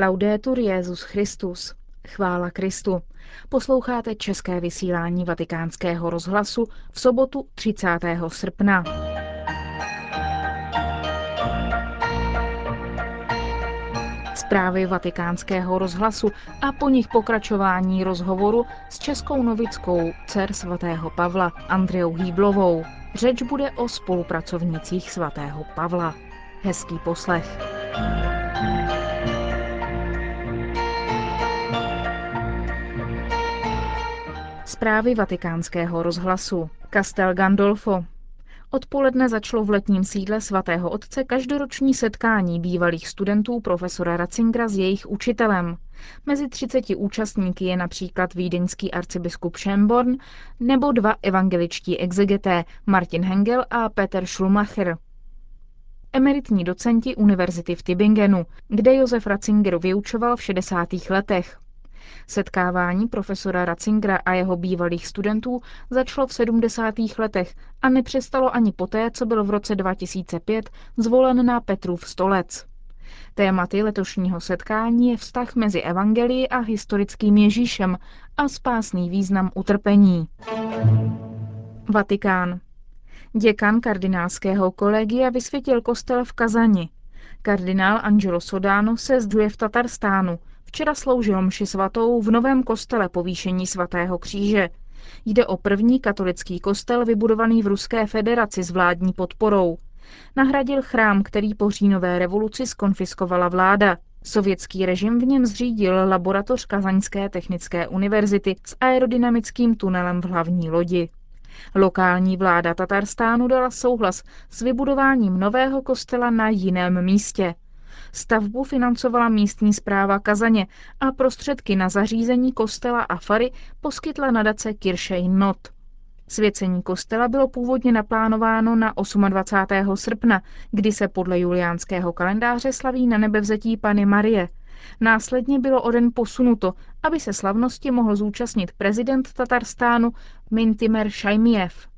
Laudetur Jezus Christus. Chvála Kristu. Posloucháte české vysílání Vatikánského rozhlasu v sobotu 30. srpna. Zprávy vatikánského rozhlasu a po nich pokračování rozhovoru s českou novickou dcer svatého Pavla Andreou Hýblovou. Řeč bude o spolupracovnicích svatého Pavla. Hezký poslech. Zprávy vatikánského rozhlasu. Castel Gandolfo. Odpoledne začalo v letním sídle svatého otce každoroční setkání bývalých studentů profesora Ratzingera s jejich učitelem. Mezi 30 účastníky je například vídeňský arcibiskup Schönborn nebo dva evangeličtí exegeté Martin Hengel a Peter Schlumacher. Emeritní docenti univerzity v Tübingenu, kde Josef Ratzinger vyučoval v 60. letech. Setkávání profesora Ratzingera a jeho bývalých studentů začalo v 70. letech a nepřestalo ani poté, co byl v roce 2005 zvolen na Petrův stolec. Tématy letošního setkání je vztah mezi evangelií a historickým Ježíšem a spásný význam utrpení. Vatikán. Děkan kardinálského kolegia vysvětil kostel v Kazani. Kardinál Angelo Sodano se zduje v Tatarstánu, Včera sloužil mši svatou v novém kostele povýšení svatého kříže. Jde o první katolický kostel vybudovaný v Ruské federaci s vládní podporou. Nahradil chrám, který po říjnové revoluci skonfiskovala vláda. Sovětský režim v něm zřídil laboratoř Kazaňské technické univerzity s aerodynamickým tunelem v hlavní lodi. Lokální vláda Tatarstánu dala souhlas s vybudováním nového kostela na jiném místě. Stavbu financovala místní zpráva Kazaně a prostředky na zařízení kostela a fary poskytla nadace Kiršej Not. Svěcení kostela bylo původně naplánováno na 28. srpna, kdy se podle juliánského kalendáře slaví na nebevzetí Pany Marie. Následně bylo o den posunuto, aby se slavnosti mohl zúčastnit prezident Tatarstánu Mintimer Šajmiev.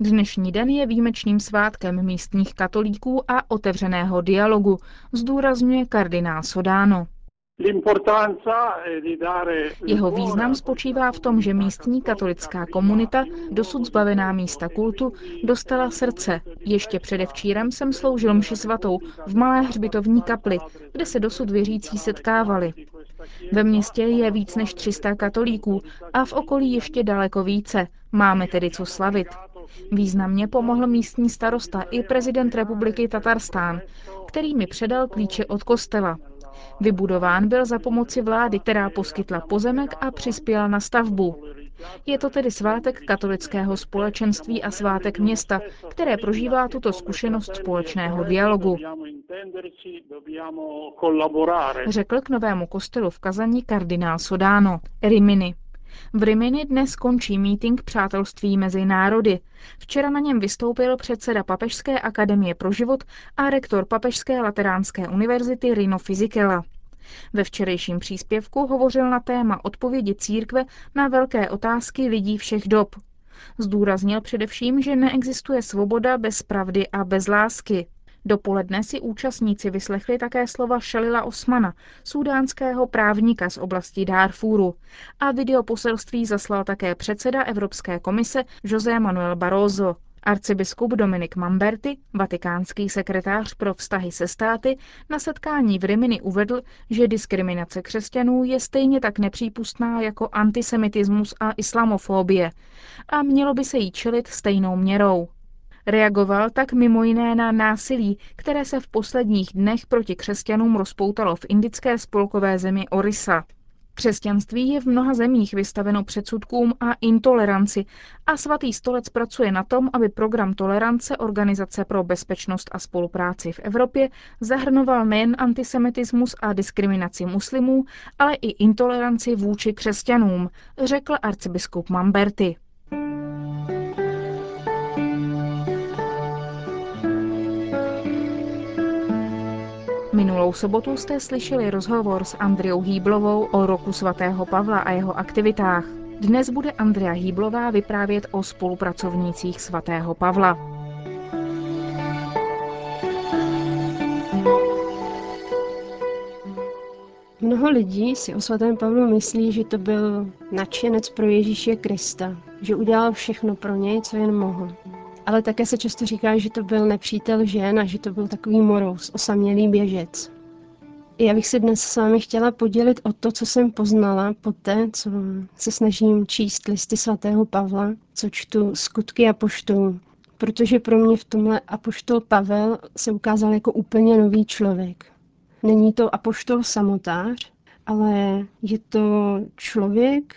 Dnešní den je výjimečným svátkem místních katolíků a otevřeného dialogu, zdůrazňuje kardinál Sodano. Jeho význam spočívá v tom, že místní katolická komunita, dosud zbavená místa kultu, dostala srdce. Ještě předevčírem jsem sloužil mši svatou v malé hřbitovní kapli, kde se dosud věřící setkávali. Ve městě je víc než 300 katolíků a v okolí ještě daleko více. Máme tedy co slavit. Významně pomohl místní starosta i prezident republiky Tatarstán, který mi předal klíče od kostela. Vybudován byl za pomoci vlády, která poskytla pozemek a přispěla na stavbu. Je to tedy svátek katolického společenství a svátek města, které prožívá tuto zkušenost společného dialogu. Řekl k novému kostelu v Kazani kardinál Sodano. Rimini. V Rimini dnes končí mítink přátelství mezi národy. Včera na něm vystoupil předseda Papežské akademie pro život a rektor Papežské lateránské univerzity Rino Fizikela. Ve včerejším příspěvku hovořil na téma odpovědi církve na velké otázky lidí všech dob. Zdůraznil především, že neexistuje svoboda bez pravdy a bez lásky. Dopoledne si účastníci vyslechli také slova Šalila Osmana, sudánského právníka z oblasti Darfuru. A videoposelství zaslal také předseda Evropské komise José Manuel Barroso. Arcibiskup Dominik Mamberti, vatikánský sekretář pro vztahy se státy, na setkání v Rimini uvedl, že diskriminace křesťanů je stejně tak nepřípustná jako antisemitismus a islamofobie a mělo by se jí čelit stejnou měrou. Reagoval tak mimo jiné na násilí, které se v posledních dnech proti křesťanům rozpoutalo v indické spolkové zemi Orisa. Křesťanství je v mnoha zemích vystaveno předsudkům a intoleranci a svatý stolec pracuje na tom, aby program tolerance Organizace pro bezpečnost a spolupráci v Evropě zahrnoval nejen antisemitismus a diskriminaci muslimů, ale i intoleranci vůči křesťanům, řekl arcibiskup Mamberti. Minulou sobotu jste slyšeli rozhovor s Andriou Hýblovou o roku svatého Pavla a jeho aktivitách. Dnes bude Andrea Hýblová vyprávět o spolupracovnících svatého Pavla. Mnoho lidí si o svatém Pavlu myslí, že to byl nadšenec pro Ježíše Krista, že udělal všechno pro něj, co jen mohl. Ale také se často říká, že to byl nepřítel žen a že to byl takový morous, osamělý běžec. Já bych se dnes s vámi chtěla podělit o to, co jsem poznala po té, co se snažím číst listy svatého Pavla, co čtu skutky a poštolů. Protože pro mě v tomhle apoštol Pavel se ukázal jako úplně nový člověk. Není to apoštol samotář, ale je to člověk,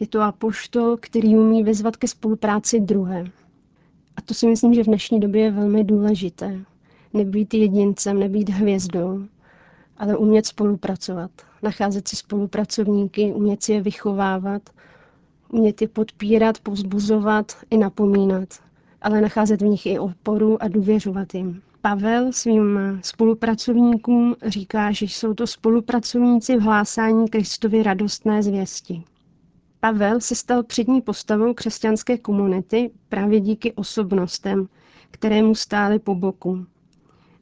je to apoštol, který umí vyzvat ke spolupráci druhé. A to si myslím, že v dnešní době je velmi důležité. Nebýt jedincem, nebýt hvězdou, ale umět spolupracovat. Nacházet si spolupracovníky, umět si je vychovávat, umět je podpírat, povzbuzovat i napomínat, ale nacházet v nich i oporu a důvěřovat jim. Pavel svým spolupracovníkům říká, že jsou to spolupracovníci v hlásání Kristovy radostné zvěsti. Pavel se stal přední postavou křesťanské komunity právě díky osobnostem, které mu stály po boku.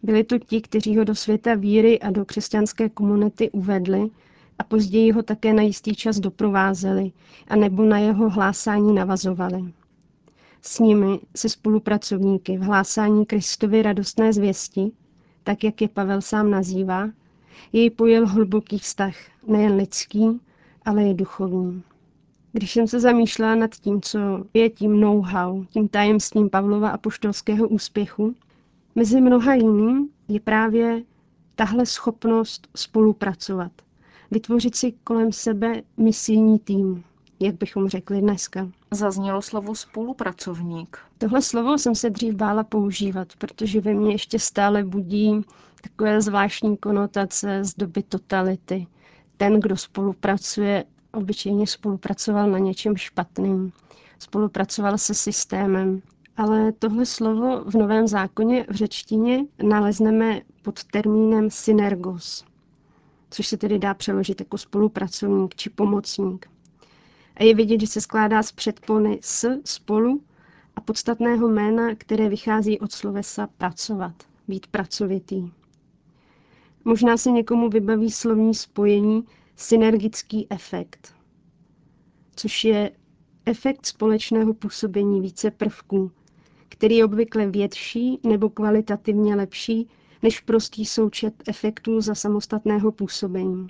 Byli to ti, kteří ho do světa víry a do křesťanské komunity uvedli a později ho také na jistý čas doprovázeli a nebo na jeho hlásání navazovali. S nimi, se spolupracovníky v hlásání Kristovy radostné zvěsti, tak jak je Pavel sám nazývá, jej pojil hluboký vztah, nejen lidský, ale i duchovní. Když jsem se zamýšlela nad tím, co je tím know-how, tím tajemstvím Pavlova a poštolského úspěchu, mezi mnoha jiným je právě tahle schopnost spolupracovat. Vytvořit si kolem sebe misijní tým, jak bychom řekli dneska. Zaznělo slovo spolupracovník. Tohle slovo jsem se dřív bála používat, protože ve mně ještě stále budí takové zvláštní konotace z doby totality. Ten, kdo spolupracuje, obyčejně spolupracoval na něčem špatným. Spolupracoval se systémem. Ale tohle slovo v Novém zákoně v řečtině nalezneme pod termínem synergos, což se tedy dá přeložit jako spolupracovník či pomocník. A je vidět, že se skládá z předpony s, spolu a podstatného jména, které vychází od slovesa pracovat, být pracovitý. Možná se někomu vybaví slovní spojení synergický efekt, což je efekt společného působení více prvků, který je obvykle větší nebo kvalitativně lepší než prostý součet efektů za samostatného působení.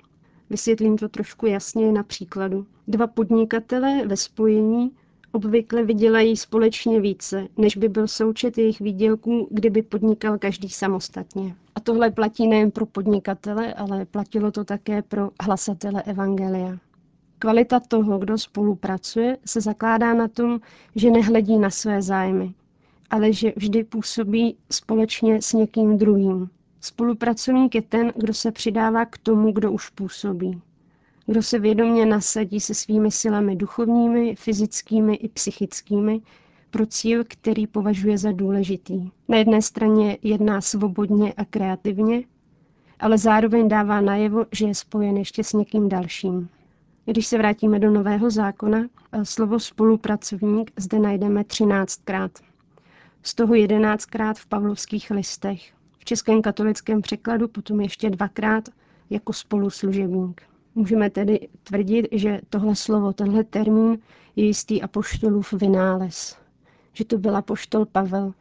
Vysvětlím to trošku jasně na příkladu. Dva podnikatele ve spojení obvykle vydělají společně více, než by byl součet jejich výdělků, kdyby podnikal každý samostatně. A tohle platí nejen pro podnikatele, ale platilo to také pro hlasatele Evangelia. Kvalita toho, kdo spolupracuje, se zakládá na tom, že nehledí na své zájmy, ale že vždy působí společně s někým druhým. Spolupracovník je ten, kdo se přidává k tomu, kdo už působí. Kdo se vědomě nasadí se svými silami duchovními, fyzickými i psychickými pro cíl, který považuje za důležitý. Na jedné straně jedná svobodně a kreativně, ale zároveň dává najevo, že je spojen ještě s někým dalším. Když se vrátíme do Nového zákona, slovo spolupracovník zde najdeme třináctkrát z toho jedenáctkrát v pavlovských listech. V českém katolickém překladu potom ještě dvakrát jako spoluslužebník. Můžeme tedy tvrdit, že tohle slovo, tenhle termín je jistý apoštolův vynález. Že to byl apoštol Pavel,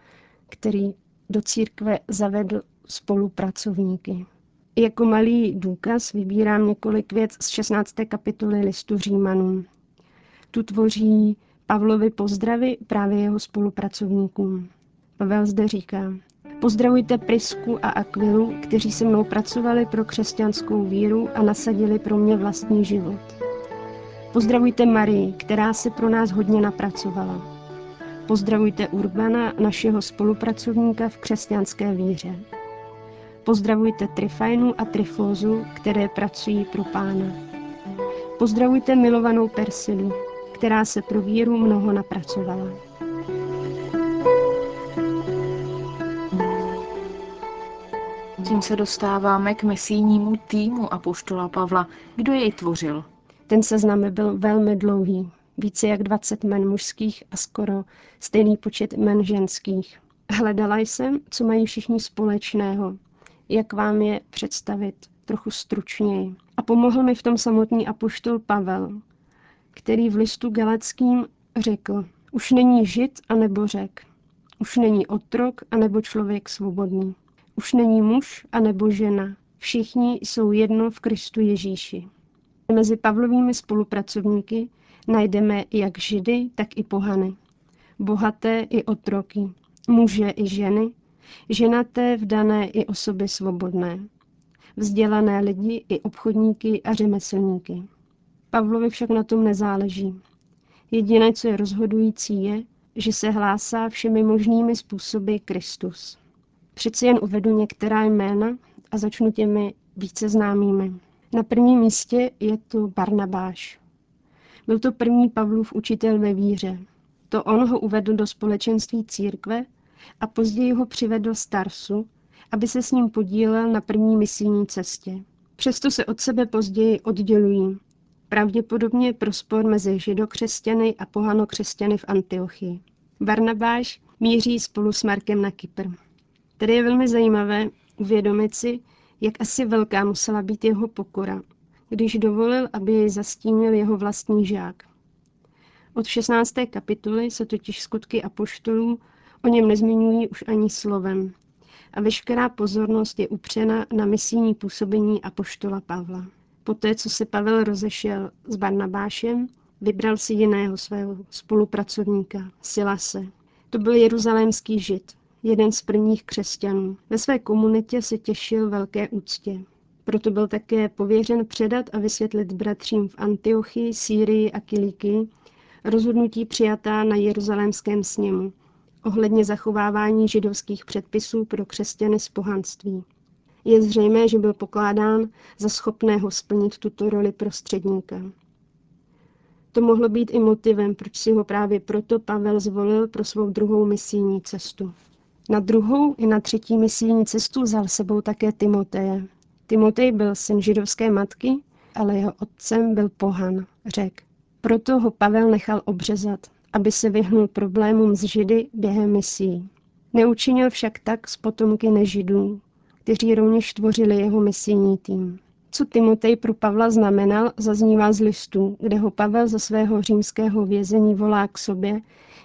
který do církve zavedl spolupracovníky. Jako malý důkaz vybírám několik věc z 16. kapitoly listu Římanům. Tu tvoří Pavlovi pozdravy právě jeho spolupracovníkům. Pavel zde říká, pozdravujte Prisku a Akvilu, kteří se mnou pracovali pro křesťanskou víru a nasadili pro mě vlastní život. Pozdravujte Marii, která se pro nás hodně napracovala. Pozdravujte Urbana, našeho spolupracovníka v křesťanské víře. Pozdravujte Trifajnu a Trifózu, které pracují pro pána. Pozdravujte milovanou Persilu, která se pro víru mnoho napracovala. Tím se dostáváme k misijnímu týmu Apoštola Pavla. Kdo jej tvořil? Ten seznam byl velmi dlouhý, více jak 20 men mužských a skoro stejný počet men ženských. Hledala jsem, co mají všichni společného, jak vám je představit, trochu stručněji. A pomohl mi v tom samotný apoštol Pavel, který v listu Galackým řekl, už není žid a nebo řek, už není otrok a nebo člověk svobodný, už není muž a nebo žena, všichni jsou jedno v Kristu Ježíši. Mezi Pavlovými spolupracovníky najdeme jak židy, tak i pohany, bohaté i otroky, muže i ženy, ženaté, vdané i osoby svobodné, vzdělané lidi i obchodníky a řemeslníky. Pavlovi však na tom nezáleží. Jediné, co je rozhodující, je, že se hlásá všemi možnými způsoby Kristus. Přeci jen uvedu některá jména a začnu těmi více známými. Na prvním místě je to Barnabáš. Byl to první Pavlův učitel ve víře. To on ho uvedl do společenství církve a později ho přivedl z Tarsu, aby se s ním podílel na první misijní cestě. Přesto se od sebe později oddělují. Pravděpodobně pro spor mezi židokřesťany a pohanokřesťany v Antiochii. Barnabáš míří spolu s Markem na Kypr. Tady je velmi zajímavé uvědomit si, jak asi velká musela být jeho pokora, když dovolil, aby jej zastínil jeho vlastní žák. Od 16. kapitoly se totiž skutky apoštolů o něm nezmiňují už ani slovem a veškerá pozornost je upřena na misijní působení apoštola Pavla. Poté, co se Pavel rozešel s Barnabášem, vybral si jiného svého spolupracovníka, Silase. To byl jeruzalémský žid, jeden z prvních křesťanů. Ve své komunitě se těšil velké úctě. Proto byl také pověřen předat a vysvětlit bratřím v Antiochii, Sýrii a Kiliky rozhodnutí přijatá na jeruzalémském sněmu ohledně zachovávání židovských předpisů pro křesťany z pohanství. Je zřejmé, že byl pokládán za schopného splnit tuto roli prostředníka. To mohlo být i motivem, proč si ho právě proto Pavel zvolil pro svou druhou misijní cestu. Na druhou i na třetí misijní cestu vzal sebou také Timoteje. Timotej byl syn židovské matky, ale jeho otcem byl pohan, řek. Proto ho Pavel nechal obřezat, aby se vyhnul problémům s židy během misí. Neučinil však tak s potomky nežidů, kteří rovněž tvořili jeho misijní tým. Co Timotej pro Pavla znamenal, zaznívá z listů, kde ho Pavel za svého římského vězení volá k sobě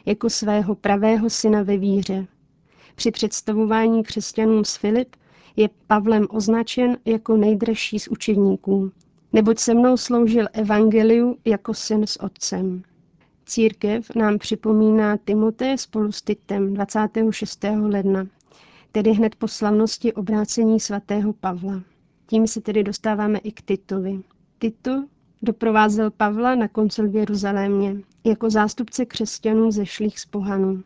jako svého pravého syna ve víře. Při představování křesťanům z Filip je Pavlem označen jako nejdražší z učedníků, neboť se mnou sloužil evangeliu jako syn s otcem. Církev nám připomíná Timoté spolu s Titem 26. ledna, tedy hned po slavnosti obrácení svatého Pavla. Tím se tedy dostáváme i k Titovi. Tito doprovázel Pavla na koncil v Jeruzalémě jako zástupce křesťanů zešlých z pohanů.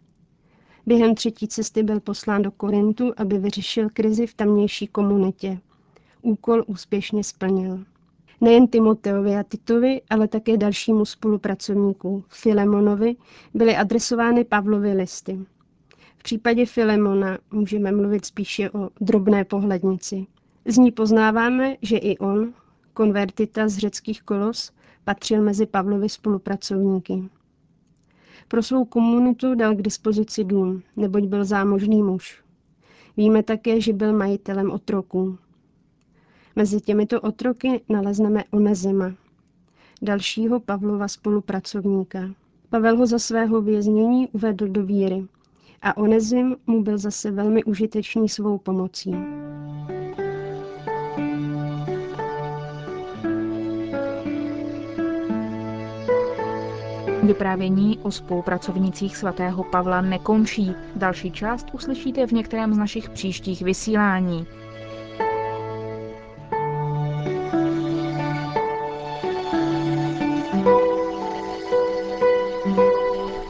Během třetí cesty byl poslán do Korintu, aby vyřešil krizi v tamnější komunitě. Úkol úspěšně splnil. Nejen Timoteovi a Titovi, ale také dalšímu spolupracovníku, Filemonovi, byly adresovány Pavlovy listy. V případě Filemona můžeme mluvit spíše o drobné pohlednici. Z ní poznáváme, že i on, konvertita z řeckých kolos, patřil mezi Pavlovy spolupracovníky. Pro svou komunitu dal k dispozici dům, neboť byl zámožný muž. Víme také, že byl majitelem otroků. Mezi těmito otroky nalezneme Onezima, dalšího Pavlova spolupracovníka. Pavel ho za svého věznění uvedl do víry a Onezim mu byl zase velmi užitečný svou pomocí. Vyprávění o spolupracovnicích svatého Pavla nekončí. Další část uslyšíte v některém z našich příštích vysílání.